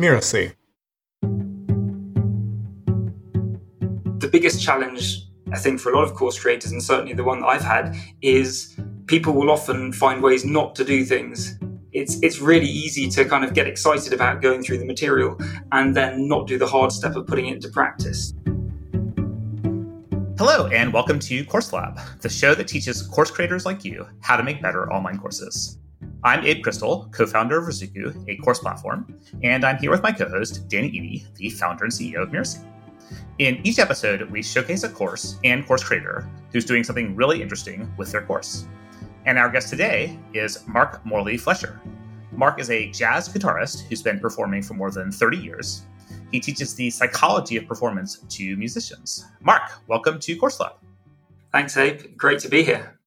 Mirasee. The biggest challenge, I think, for a lot of course creators, and certainly the one that I've had, is people will often find ways not to do things. It's, it's really easy to kind of get excited about going through the material and then not do the hard step of putting it into practice. Hello, and welcome to Course Lab, the show that teaches course creators like you how to make better online courses. I'm Abe Crystal, co founder of Ruzuku, a course platform, and I'm here with my co host, Danny Iny, the founder and CEO of Mirasee. In each episode, we showcase a course and course creator who's doing something really interesting with their course. And our guest today is Mark Morley Fletcher. Mark is a jazz guitarist who's been performing for more than 30 years. He teaches the psychology of performance to musicians. Mark, welcome to Course Lab. Thanks, Abe. Great to be here.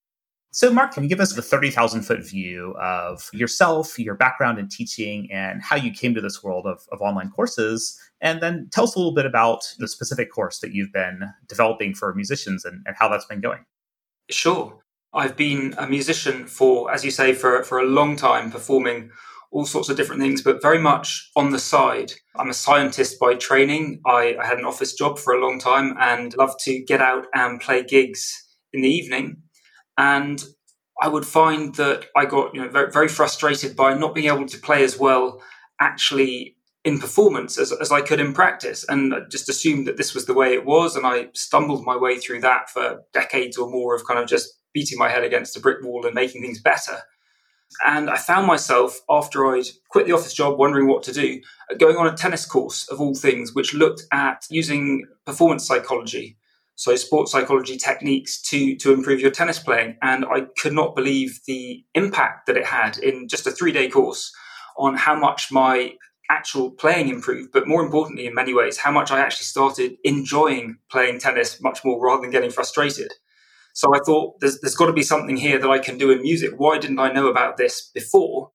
So, Mark, can you give us the 30,000 foot view of yourself, your background in teaching, and how you came to this world of, of online courses? And then tell us a little bit about the specific course that you've been developing for musicians and, and how that's been going. Sure. I've been a musician for, as you say, for, for a long time, performing all sorts of different things, but very much on the side. I'm a scientist by training. I, I had an office job for a long time and love to get out and play gigs in the evening and I would find that I got you know very, very frustrated by not being able to play as well actually in performance as, as I could in practice, and I just assumed that this was the way it was, and I stumbled my way through that for decades or more of kind of just beating my head against a brick wall and making things better. And I found myself after I'd quit the office job, wondering what to do, going on a tennis course of all things, which looked at using performance psychology so sports psychology techniques to to improve your tennis playing. And i could not believe the impact that it had in just a three day course on how much my actual playing improved but more importantly in many ways how much i actually started enjoying playing tennis much more rather than getting frustrated. So i thought there's, there's got to be something here that i can do in music. Why didn't i know about this before?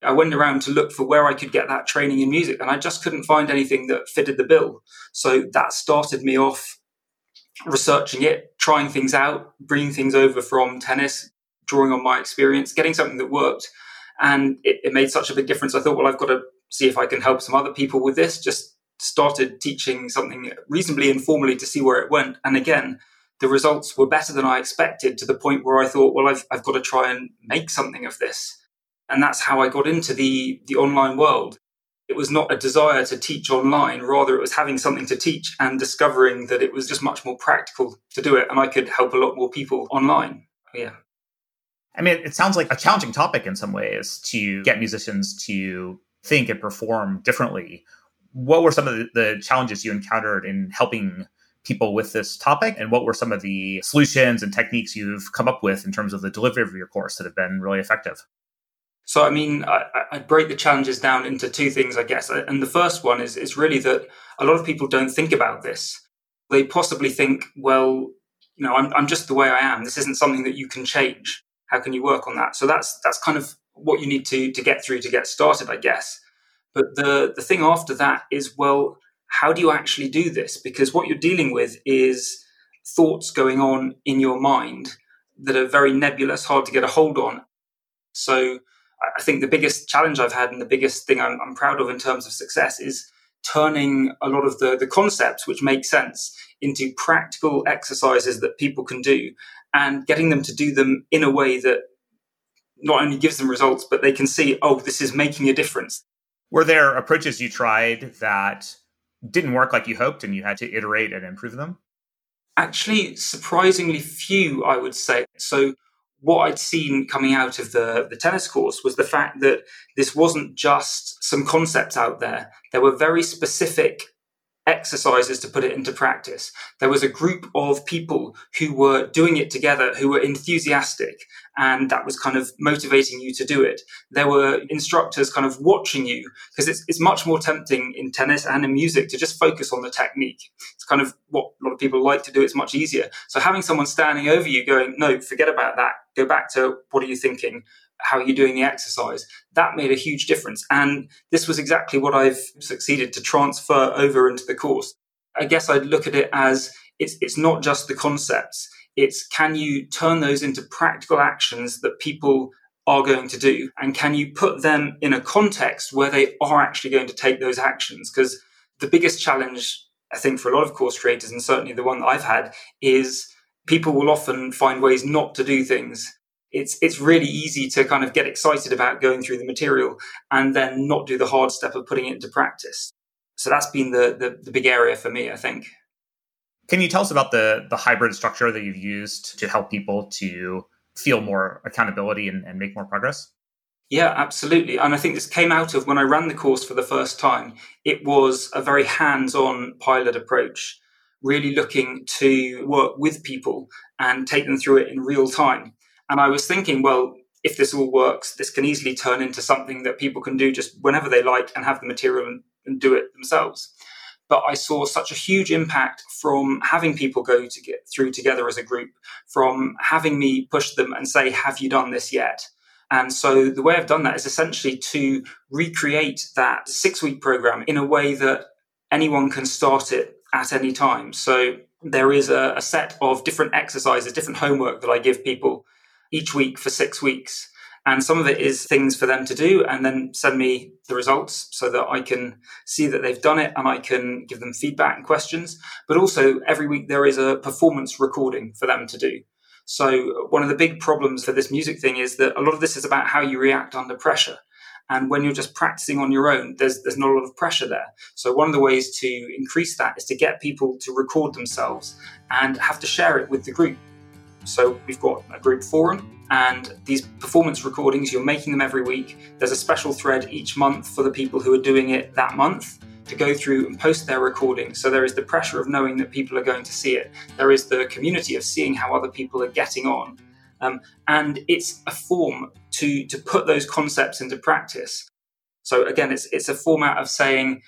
I went around to look for where I could get that training in music, and I just couldn't find anything that fitted the bill. So that started me off researching it, trying things out, bringing things over from tennis, drawing on my experience, getting something that worked. And it, it, made such a big difference. I thought, well, I've got to see if I can help some other people with this. Just started teaching something reasonably informally to see where it went. And again, the results were better than I expected to the point where I thought, well, I've, I've got to try and make something of this. And that's how I got into the, the online world it was not a desire to teach online, rather, it was having something to teach and discovering that it was just much more practical to do it. And I could help a lot more people online. Yeah. I mean, it sounds like a challenging topic in some ways to get musicians to think and perform differently. What were some of the, the challenges you encountered in helping people with this topic? And what were some of the solutions and techniques you've come up with in terms of the delivery of your course that have been really effective? So, I mean, I, I, break the challenges down into two things, I guess. Uh, and the first one is, is really that a lot of people don't think about this. They possibly think, well, you know, I'm, I'm just the way I am. This isn't something that you can change. How can you work on that? So that's that's kind of what you need to to get through to get started, I guess. But the the thing after that is, well, how do you actually do this? Because what you're dealing with is thoughts going on in your mind that are very nebulous, hard to get a hold on. So I think the biggest challenge I've had and the biggest thing I'm, I'm, proud of in terms of success is turning a lot of the, the concepts which make sense into practical exercises that people can do and getting them to do them in a way that not only gives them results, but they can see, oh, this is making a difference. Were there approaches you tried that didn't work like you hoped and you had to iterate and improve them? Actually, surprisingly few, I would say. So, what I'd seen coming out of the, the tennis course was the fact that this wasn't just some concepts out there. There were very specific exercises to put it into practice. There was a group of people who were doing it together, who were enthusiastic, and that was kind of motivating you to do it. There were instructors kind of watching you because it's, it's much more tempting in tennis and in music to just focus on the technique. It's kind of what a lot of people like to do. It's much easier. So having someone standing over you going, no, forget about that. Go back to what are you thinking? How you're doing the exercise. That made a huge difference. And this was exactly what I've succeeded to transfer over into the course. I guess I'd look at it as it's, it's not just the concepts. It's can you turn those into practical actions that people are going to do? And can you put them in a context where they are actually going to take those actions? Because the biggest challenge, I think, for a lot of course creators, and certainly the one that I've had, is people will often find ways not to do things. It's, it's really easy to kind of get excited about going through the material and then not do the hard step of putting it into practice. So that's been the, the, the big area for me, I think. Can you tell us about the, the hybrid structure that you've used to help people to feel more accountability and, and make more progress? Yeah, absolutely. And I think this came out of when I ran the course for the first time. It was a very hands on pilot approach, really looking to work with people and take them through it in real time. And I was thinking, well, if this all works, this can easily turn into something that people can do just whenever they like and have the material and, and do it themselves but I saw such a huge impact from having people go to get through together as a group, from having me push them and say, Have you done this yet? And so the way I've done that is essentially to recreate that six week program in a way that anyone can start it at any time. So there is a, a set of different exercises, different homework that I give people each week for six weeks. And some of it is things for them to do and then send me the results so that I can see that they've done it and I can give them feedback and questions. But also every week there is a performance recording for them to do. So one of the big problems for this music thing is that a lot of this is about how you react under pressure. And when you're just practicing on your own, there's there's not a lot of pressure there. So one of the ways to increase that is to get people to record themselves and have to share it with the group. So we've got a group forum and these performance recordings, you're making them every week. There's a special thread each month for the people who are doing it that month to go through and post their recordings. So there is the pressure of knowing that people are going to see it. There is the community of seeing how other people are getting on. Um, and it's a form to, to put those concepts into practice. So again, it's, it's a format of saying,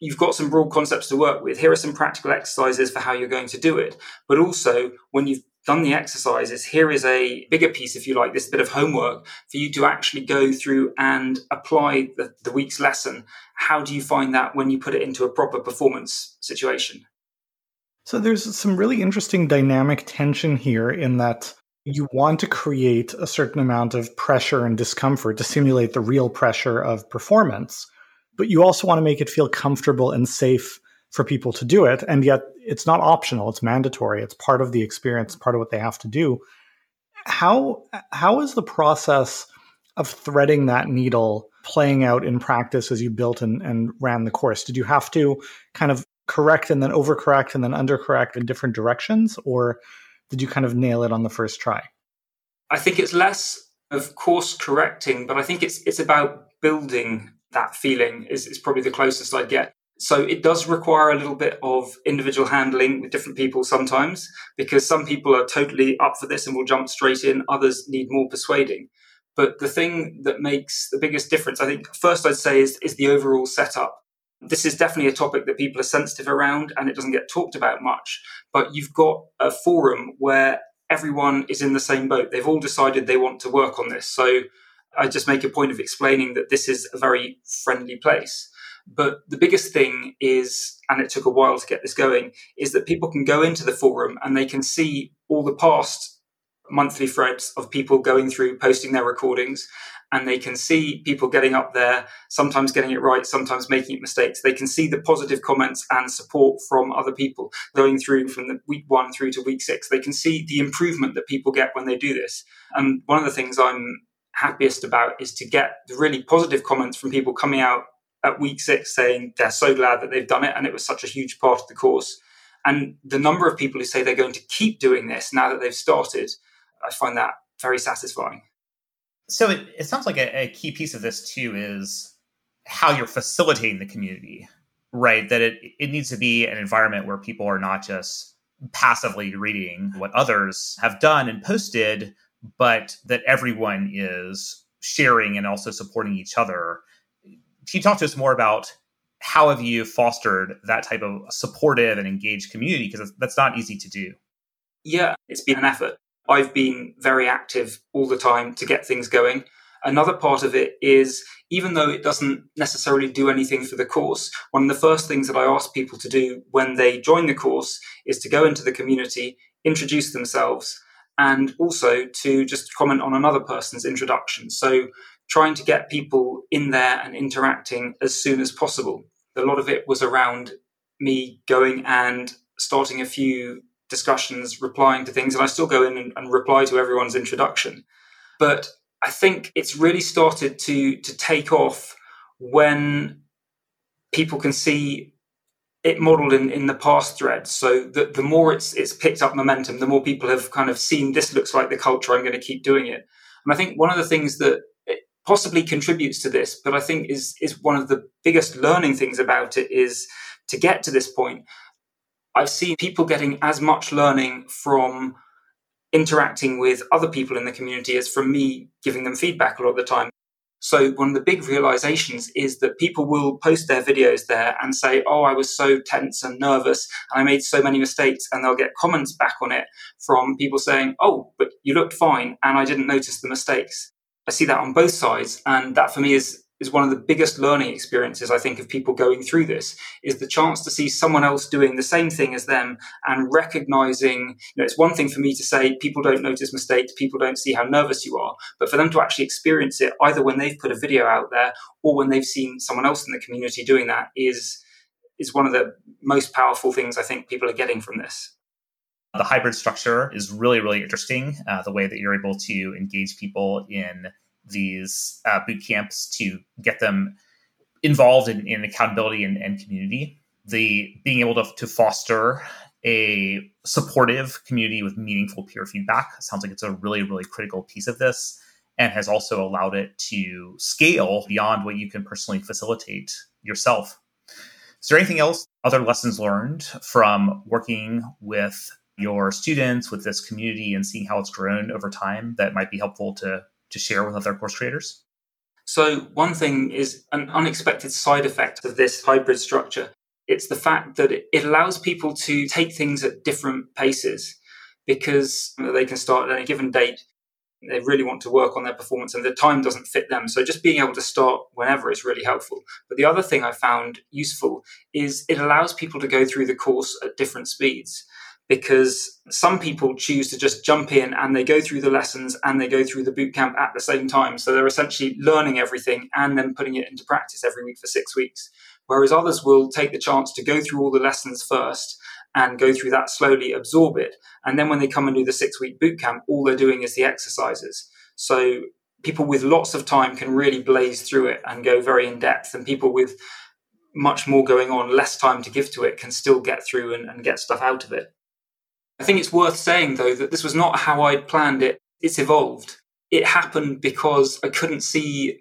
you've got some broad concepts to work with. Here are some practical exercises for how you're going to do it. But also, when you've done the exercises, here is a bigger piece, if you like, this bit of homework for you to actually go through and apply the, the week's lesson. How do you find that when you put it into a proper performance situation? So there's some really interesting dynamic tension here in that you want to create a certain amount of pressure and discomfort to simulate the real pressure of performance, but you also want to make it feel comfortable and safe for people to do it. And yet it's not optional, it's mandatory. It's part of the experience, part of what they have to do. How how is the process of threading that needle playing out in practice as you built and, and ran the course? Did you have to kind of correct and then overcorrect and then undercorrect in different directions, or did you kind of nail it on the first try? I think it's less of course correcting, but I think it's it's about building that feeling is, is probably the closest I get. So it does require a little bit of individual handling with different people sometimes, because some people are totally up for this and will jump straight in. Others need more persuading. But the thing that makes the biggest difference, I think, first I'd say is, is the overall setup. This is definitely a topic that people are sensitive around and it doesn't get talked about much. But you've got a forum where everyone is in the same boat. They've all decided they want to work on this. So I just make a point of explaining that this is a very friendly place. But the biggest thing is, and it took a while to get this going, is that people can go into the forum and they can see all the past monthly threads of people going through posting their recordings and they can see people getting up there, sometimes getting it right, sometimes making mistakes. They can see the positive comments and support from other people going through from the week one through to week six. They can see the improvement that people get when they do this. And one of the things I'm happiest about is to get the really positive comments from people coming out at week six saying they're so glad that they've done it and it was such a huge part of the course. And the number of people who say they're going to keep doing this now that they've started, I find that very satisfying. So it, it sounds like a, a key piece of this too is how you're facilitating the community, right? That it, it needs to be an environment where people are not just passively reading what others have done and posted, but that everyone is sharing and also supporting each other can you talk to us more about how have you fostered that type of supportive and engaged community? Because that's not easy to do. Yeah, it's been an effort. I've been very active all the time to get things going. Another part of it is even though it doesn't necessarily do anything for the course, one of the first things that I ask people to do when they join the course is to go into the community, introduce themselves, and also to just comment on another person's introduction. So trying to get people in there and interacting as soon as possible. A lot of it was around me going and starting a few discussions, replying to things, and I still go in and, and reply to everyone's introduction. But I think it's really started to to take off when people can see it modeled in, in the past threads. So the, the more it's it's picked up momentum, the more people have kind of seen this looks like the culture. I'm going to keep doing it. And I think one of the things that possibly contributes to this, but I think is is one of the biggest learning things about it is to get to this point. I've seen people getting as much learning from interacting with other people in the community as from me giving them feedback a lot of the time. So one of the big realizations is that people will post their videos there and say, "Oh, I was so tense and nervous and I made so many mistakes," and they'll get comments back on it from people saying, "Oh, but you looked fine and I didn't notice the mistakes." I see that on both sides, and that for me is is one of the biggest learning experiences I think of people going through this is the chance to see someone else doing the same thing as them and recognizing, you know, it's one thing for me to say people don't notice mistakes, people don't see how nervous you are, but for them to actually experience it either when they've put a video out there or when they've seen someone else in the community doing that is is one of the most powerful things I think people are getting from this. The hybrid structure is really, really interesting. Uh, the way that you're able to engage people in these uh, boot camps to get them involved in, in accountability and, and, community. The being able to, to foster a supportive community with meaningful peer feedback sounds like it's a really, really critical piece of this and has also allowed it to scale beyond what you can personally facilitate yourself. Is there anything else, other lessons learned from working with your students, with this community, and seeing how it's grown over time that might be helpful to to share with other course creators? So, one thing is an unexpected side effect of this hybrid structure. It's the fact that it allows people to take things at different paces because they can start at a given date. They really want to work on their performance and the time doesn't fit them. So, just being able to start whenever is really helpful. But the other thing I found useful is it allows people to go through the course at different speeds because some people choose to just jump in and they go through the lessons and they go through the boot camp at the same time. So they're essentially learning everything and then putting it into practice every week for six weeks. Whereas others will take the chance to go through all the lessons first and go through that slowly, absorb it. And then when they come and do the six week boot camp, all they're doing is the exercises. So people with lots of time can really blaze through it and go very in depth. And people with much more going on, less time to give to it, can still get through and, and get stuff out of it. I think it's worth saying, though, that this was not how I'd planned it. It's evolved. It happened because I couldn't see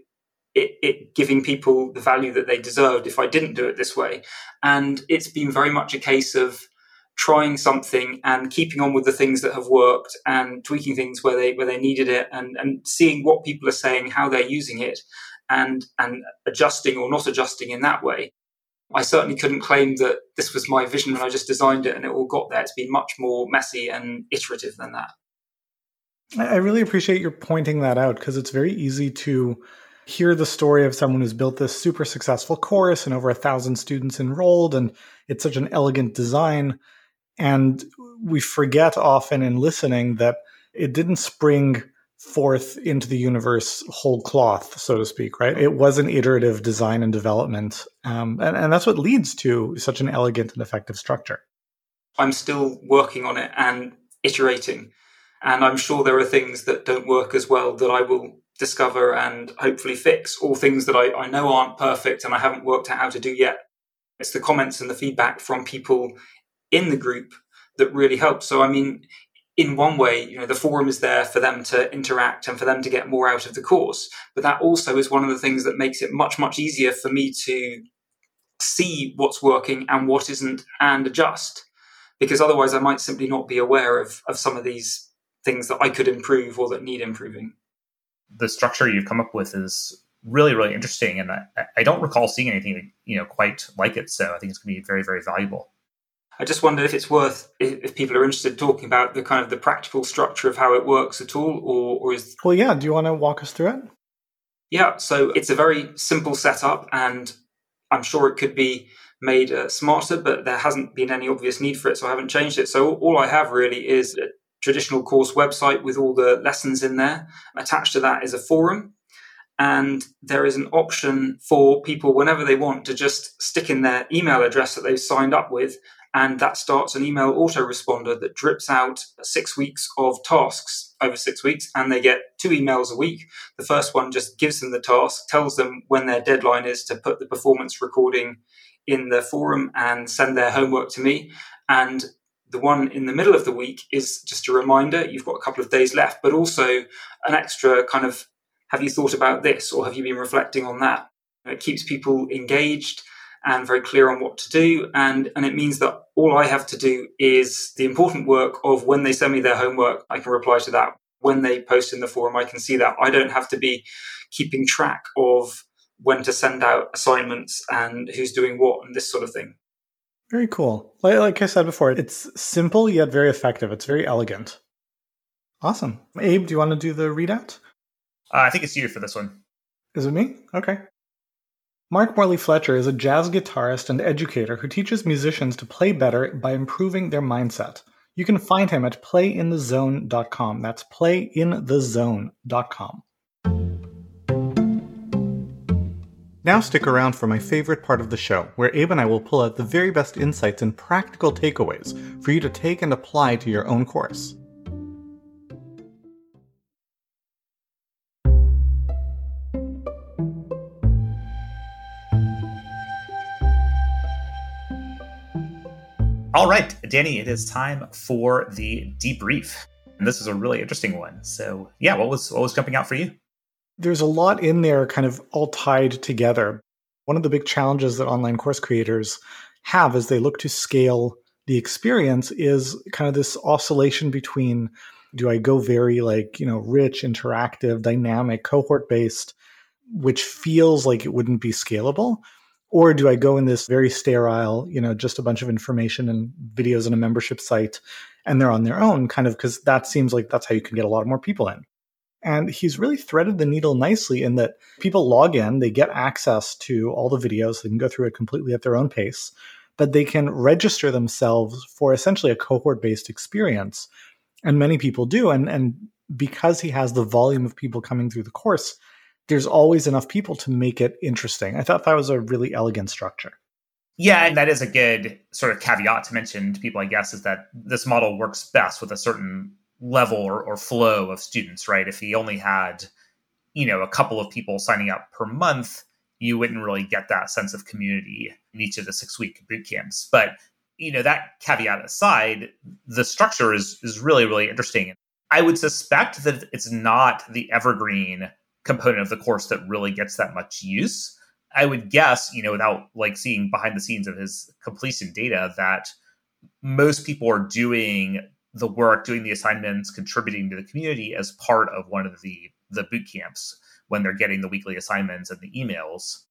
it, it, giving people the value that they deserved if I didn't do it this way. And it's been very much a case of trying something and keeping on with the things that have worked and tweaking things where they where they needed it and, and seeing what people are saying, how they're using it, and and adjusting or not adjusting in that way. I certainly couldn't claim that this was my vision when I just designed it and it all got there. It's been much more messy and iterative than that. I really appreciate your pointing that out because it's very easy to hear the story of someone who's built this super successful course and over a thousand students enrolled, and it's such an elegant design. And we forget often in listening that it didn't spring forth into the universe whole cloth, so to speak, right? It was an iterative design and development. Um, and, and that's what leads to such an elegant and effective structure. I'm still working on it and iterating. And I'm sure there are things that don't work as well that I will discover and hopefully fix, all things that I, I know aren't perfect and I haven't worked out how to do yet. It's the comments and the feedback from people in the group that really help. So, I mean, in one way, you know, the forum is there for them to interact and for them to get more out of the course. But that also is one of the things that makes it much, much easier for me to see what's working and what isn't and adjust. Because otherwise I might simply not be aware of, of some of these things that I could improve or that need improving. The structure you've come up with is really, really interesting. And I, I don't recall seeing anything, you know, quite like it. So I think it's going to be very, very valuable. I just wondered if it's worth if people are interested talking about the kind of the practical structure of how it works at all, or, or is well, yeah. Do you want to walk us through it? Yeah, so it's a very simple setup, and I'm sure it could be made uh, smarter, but there hasn't been any obvious need for it, so I haven't changed it. So all I have really is a traditional course website with all the lessons in there. Attached to that is a forum. And there is an option for people, whenever they want, to just stick in their email address that they've signed up with. And that starts an email autoresponder that drips out six weeks of tasks over six weeks. And they get two emails a week. The first one just gives them the task, tells them when their deadline is to put the performance recording in the forum and send their homework to me. And the one in the middle of the week is just a reminder you've got a couple of days left, but also an extra kind of have you thought about this or have you been reflecting on that? It keeps people engaged and very clear on what to do. And, and it means that all I have to do is the important work of when they send me their homework, I can reply to that. When they post in the forum, I can see that. I don't have to be keeping track of when to send out assignments and who's doing what and this sort of thing. Very cool. Like, like I said before, it's simple yet very effective. It's very elegant. Awesome. Abe, do you want to do the readout? Uh, I think it's you for this one. Is it me? Okay. Mark Morley Fletcher is a jazz guitarist and educator who teaches musicians to play better by improving their mindset. You can find him at playinthezone.com. That's playinthezone.com. Now stick around for my favorite part of the show, where Abe and I will pull out the very best insights and practical takeaways for you to take and apply to your own course. All right, Danny, it is time for the debrief. And this is a really interesting one. So, yeah, what was what was jumping out for you? There's a lot in there kind of all tied together. One of the big challenges that online course creators have as they look to scale the experience is kind of this oscillation between do I go very like, you know, rich, interactive, dynamic, cohort based, which feels like it wouldn't be scalable? Or do I go in this very sterile, you know, just a bunch of information and videos and a membership site and they're on their own, kind of because that seems like that's how you can get a lot more people in. And he's really threaded the needle nicely in that people log in, they get access to all the videos, they can go through it completely at their own pace, but they can register themselves for essentially a cohort based experience. And many people do. And, and because he has the volume of people coming through the course, there's always enough people to make it interesting. I thought that was a really elegant structure. Yeah, and that is a good sort of caveat to mention to people, I guess, is that this model works best with a certain level or, or flow of students, right? If he only had, you know, a couple of people signing up per month, you wouldn't really get that sense of community in each of the six week boot camps. But you know, that caveat aside, the structure is is really, really interesting. I would suspect that it's not the evergreen component of the course that really gets that much use. I would guess, you know, without like seeing behind the scenes of his completion data, that most people are doing the work, doing the assignments, contributing to the community as part of one of the the boot camps when they're getting the weekly assignments and the emails.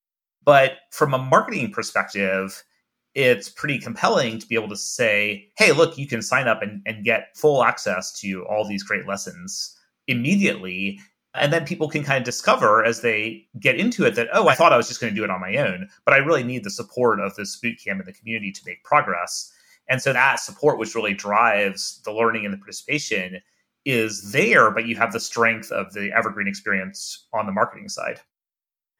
But from a marketing perspective, it's pretty compelling to be able to say, hey, look, you can sign up and, and get full access to all these great lessons immediately. And then people can kind of discover as they get into it that, oh, I thought I was just going to do it on my own, but I really need the support of this bootcamp and the community to make progress. And so that support, which really drives the learning and the participation, is there, but you have the strength of the evergreen experience on the marketing side.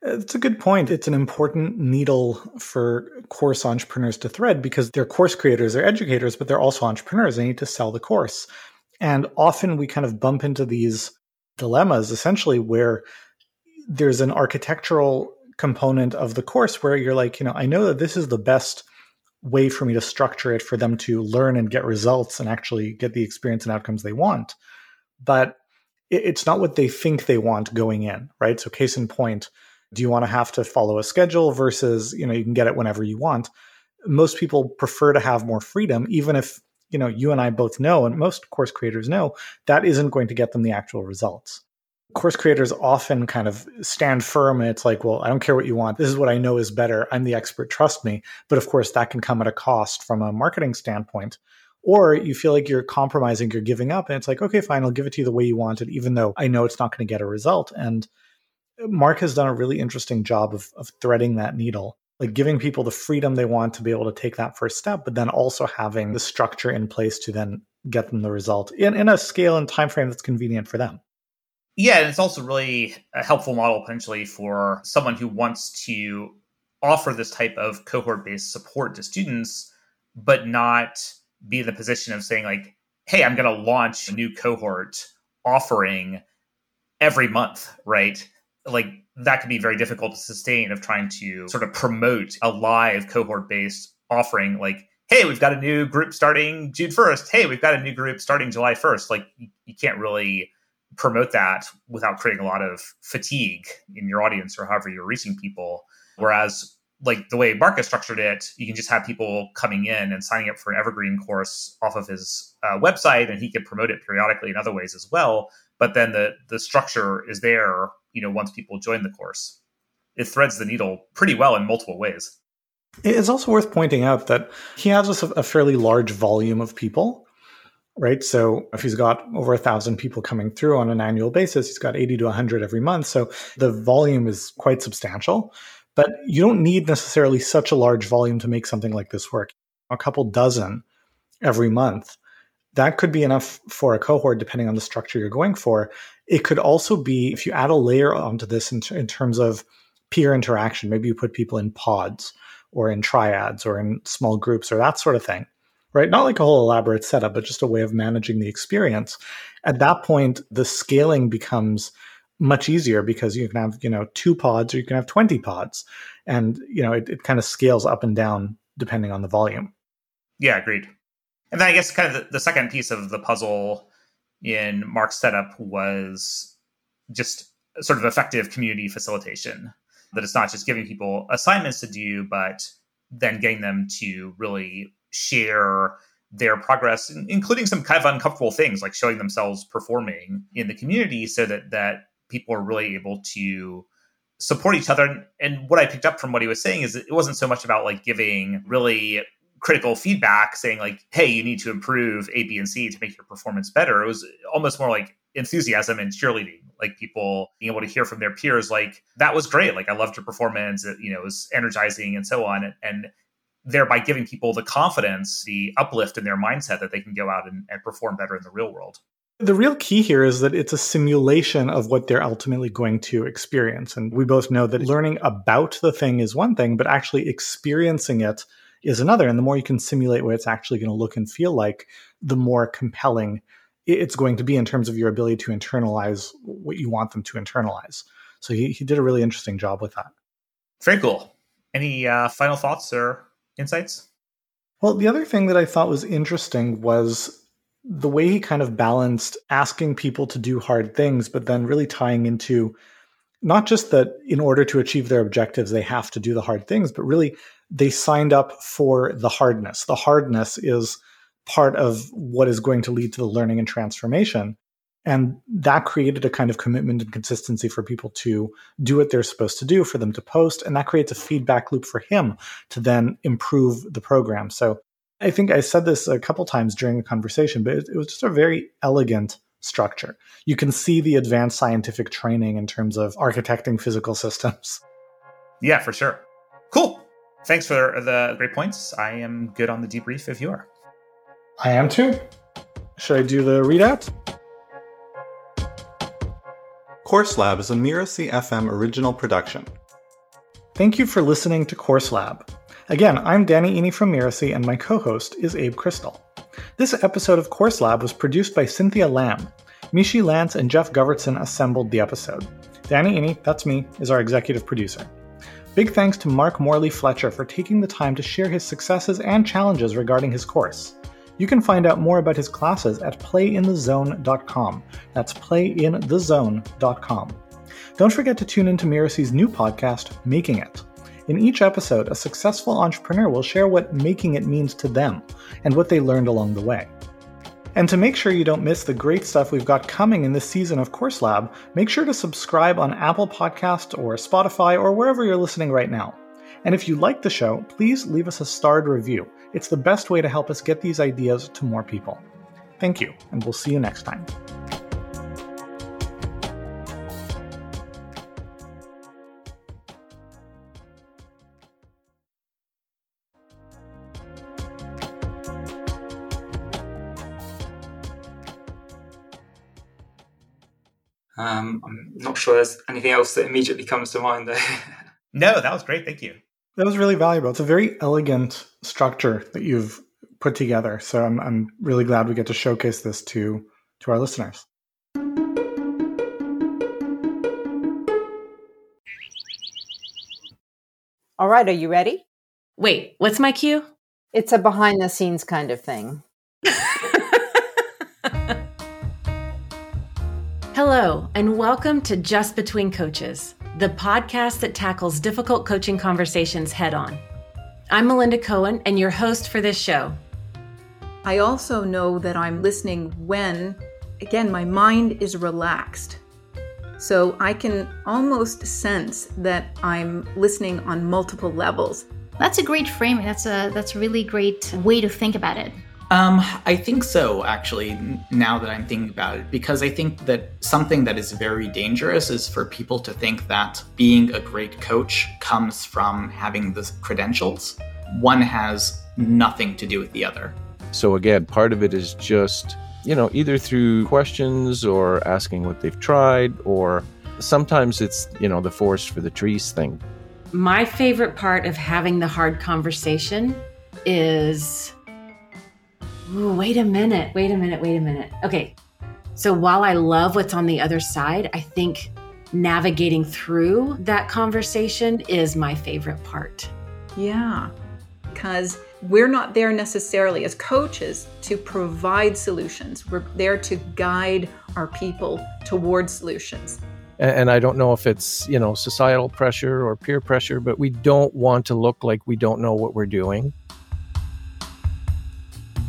It's a good point. It's an important needle for course entrepreneurs to thread because they're course creators, they're educators, but they're also entrepreneurs. They need to sell the course. And often we kind of bump into these dilemmas essentially where there's an architectural component of the course where you're like, you know, I know that this is the best way for me to structure it for them to learn and get results and actually get the experience and outcomes they want. But it's not what they think they want going in, right? So, case in point, do you want to have to follow a schedule versus, you know, you can get it whenever you want? Most people prefer to have more freedom, even if, you know, you and I both know, and most course creators know, that isn't going to get them the actual results course creators often kind of stand firm and it's like, well, I don't care what you want. This is what I know is better. I'm the expert. Trust me. But of course, that can come at a cost from a marketing standpoint. Or you feel like you're compromising, you're giving up, and it's like, okay, fine, I'll give it to you the way you want it, even though I know it's not going to get a result. And Mark has done a really interesting job of, of threading that needle. Like giving people the freedom they want to be able to take that first step, but then also having the structure in place to then get them the result in, in a scale and time frame that's convenient for them. Yeah, and it's also really a helpful model potentially for someone who wants to offer this type of cohort based support to students, but not be in the position of saying, like, hey, I'm going to launch a new cohort offering every month, right? Like, that can be very difficult to sustain of trying to sort of promote a live cohort based offering like hey we've got a new group starting june 1st hey we've got a new group starting july 1st like you, can't really promote that without creating a lot of fatigue in your audience or however you're reaching people. Whereas like the way Mark has structured it, you can just have people coming in and signing up for an evergreen course off of his uh, website, and he can promote it periodically in other ways as well. But then the the structure is there you know once people join the course. It threads the needle pretty well in multiple ways. It's also worth pointing out that he has a, fairly large volume of people right? So if he's got over a thousand people coming through on an annual basis he's got 80 to 100 every month. So the volume is quite substantial but you don't need necessarily such a large volume to make something like this work. A couple dozen every month that could be enough for a cohort depending on the structure you're going for. It could also be if you add a layer onto this in, in terms of peer interaction maybe you put people in pods or in triads or in small groups or that sort of thing right? Not like a whole elaborate setup but just a way of managing the experience. At that point the scaling becomes much easier because you can have you know two pods or you can have 20 pods. And you know it, it kind of scales up and down depending on the volume. Yeah agreed and then I guess kind of the, the second piece of the puzzle in Mark's setup was just sort of effective community facilitation. That it's not just giving people assignments to do, but then getting them to really share their progress, including some kind of uncomfortable things like showing themselves performing in the community so that that people are really able to support each other. And what I picked up from what he was saying is it wasn't so much about like giving really critical feedback saying like hey you need to improve a b and c to make your performance better. It was almost more like enthusiasm and cheerleading like people being able to hear from their peers like that was great. Like i loved your performance. It, you know it was energizing and so on and, and thereby giving people the confidence the uplift in their mindset that they can go out and, and perform better in the real world. The real key here is that it's a simulation of what they're ultimately going to experience. And we both know that learning about the thing is one thing, but actually experiencing it is another. And the more you can simulate what it's actually going to look and feel like, the more compelling it's going to be in terms of your ability to internalize what you want them to internalize. So he, he did a really interesting job with that. Very cool. Any uh, final thoughts or insights? Well, the other thing that I thought was interesting was the way he kind of balanced asking people to do hard things, but then really tying into not just that in order to achieve their objectives, they have to do the hard things, but really they signed up for the hardness. The hardness is part of what is going to lead to the learning and transformation. And that created a kind of commitment and consistency for people to do what they're supposed to do, for them to post. And that creates a feedback loop for him to then improve the program. So I think I said this a couple times during the conversation, but it, it was just a very elegant structure. You can see the advanced scientific training in terms of architecting physical systems. Yeah, for sure. Cool. Thanks for the great points. I am good on the debrief if you are. I am too. Should I do the readout? Course Lab is a Mirasee FM original production. Thank you for listening to Course Lab. Again, I'm Danny Iny from Mirasee, and my co host is Abe Crystal. This episode of Course Lab was produced by Cynthia Lamb. Mishi Lance and Jeff Govertson assembled the episode. Danny Iny, that's me, is our executive producer. Big thanks to Mark Morley Fletcher for taking the time to share his successes and challenges regarding his course. You can find out more about his classes at playinthezone.com. That's playinthezone.com. Don't forget to tune in into Mirasee's new podcast, Making It. In each episode, a successful entrepreneur will share what making it means to them and what they learned along the way. And to make sure you don't miss the great stuff we've got coming in this season of Course Lab, make sure to subscribe on Apple Podcast or Spotify or wherever you're listening right now. And if you like the show, please leave us a starred review. It's the best way to help us get these ideas to more people. Thank you, and we'll see you next time. Um, I'm not sure there's anything else that immediately comes to mind there. no, that was great. Thank you. That was really valuable. It's a very elegant structure that you've put together. So I'm I'm really glad we get to showcase this to to our listeners. All right, are you ready? Wait, what's my cue? It's a behind the scenes kind of thing. Hello, and welcome to Just Between Coaches, the podcast that tackles difficult coaching conversations head on. I'm Melinda Cohen, and your host for this show. I also know that I'm listening when, again, my mind is relaxed. So I can almost sense that I'm listening on multiple levels. That's a great framing. That's a that's a really great way to think about it. Um, I think so, actually, now that I'm thinking about it, because I think that something that is very dangerous is for people to think that being a great coach comes from having the credentials. One has nothing to do with the other. So, again, part of it is just, you know, either through questions or asking what they've tried, or sometimes it's, you know, the forest for the trees thing. My favorite part of having the hard conversation is Ooh, wait a minute, wait a minute, wait a minute. Okay. So while I love what's on the other side, I think navigating through that conversation is my favorite part. Yeah. Because we're not there necessarily as coaches to provide solutions. We're there to guide our people towards solutions. And I don't know if it's, you know, societal pressure or peer pressure, but we don't want to look like we don't know what we're doing.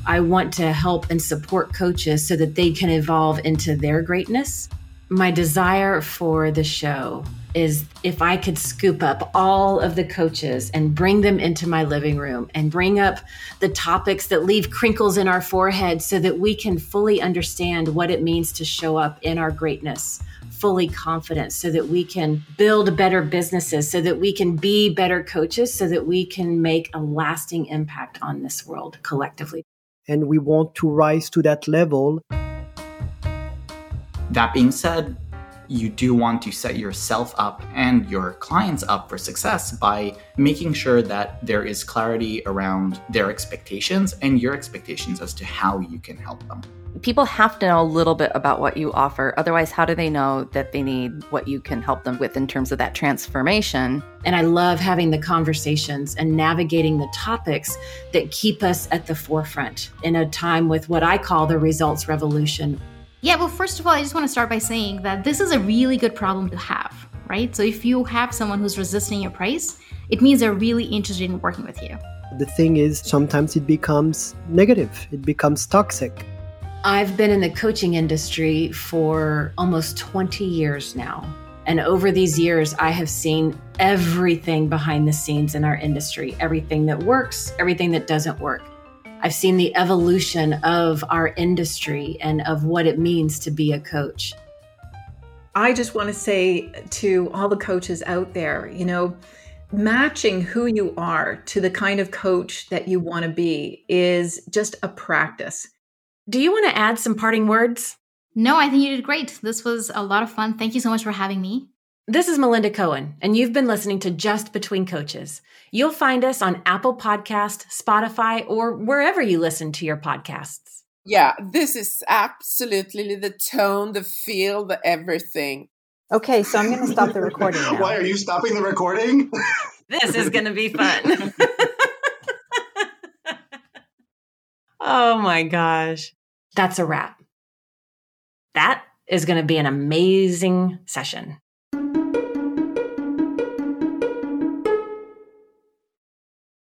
I want to help and support coaches so that they can evolve into their greatness. My desire for the show is if I could scoop up all of the coaches and bring them into my living room and bring up the topics that leave crinkles in our forehead so that we can fully understand what it means to show up in our greatness, fully confident, so that we can build better businesses, so that we can be better coaches, so that we can make a lasting impact on this world collectively and we want to rise to that level. That being said, you do want to set yourself up and your clients up for success by making sure that there is clarity around their expectations and your expectations as to how you can help them people have to know a little bit about what you offer. Otherwise, how do they know that they need what you can help them with in terms of that transformation? And I love having the conversations and navigating the topics that keep us at the forefront in a time with what I call the results revolution. Yeah, well, first of all, I just want to start by saying that this is a really good problem to have, right? So if you have someone who's resisting your price, it means they're really interested in working with you. The thing is, sometimes it becomes negative, it becomes toxic I've been in the coaching industry for almost 20 years now. And over these years, I have seen everything behind the scenes in our industry everything that works, everything that doesn't work. I've seen the evolution of our industry and of what it means to be a coach. I just want to say to all the coaches out there, you know, matching who you are to the kind of coach that you want to be is just a practice. Do you want to add some parting words? No, I think you did great. This was a lot of fun. Thank you so much for having me. This is Melinda Cohen, and you've been listening to Just Between Coaches. You'll find us on Apple Podcast, Spotify, or wherever you listen to your podcasts. Yeah, this is absolutely the tone, the feel, the everything. Okay, so I'm going to stop the recording now. Why are you stopping the recording? this is going to be fun. Oh my gosh. That's a wrap. That is going to be an amazing session.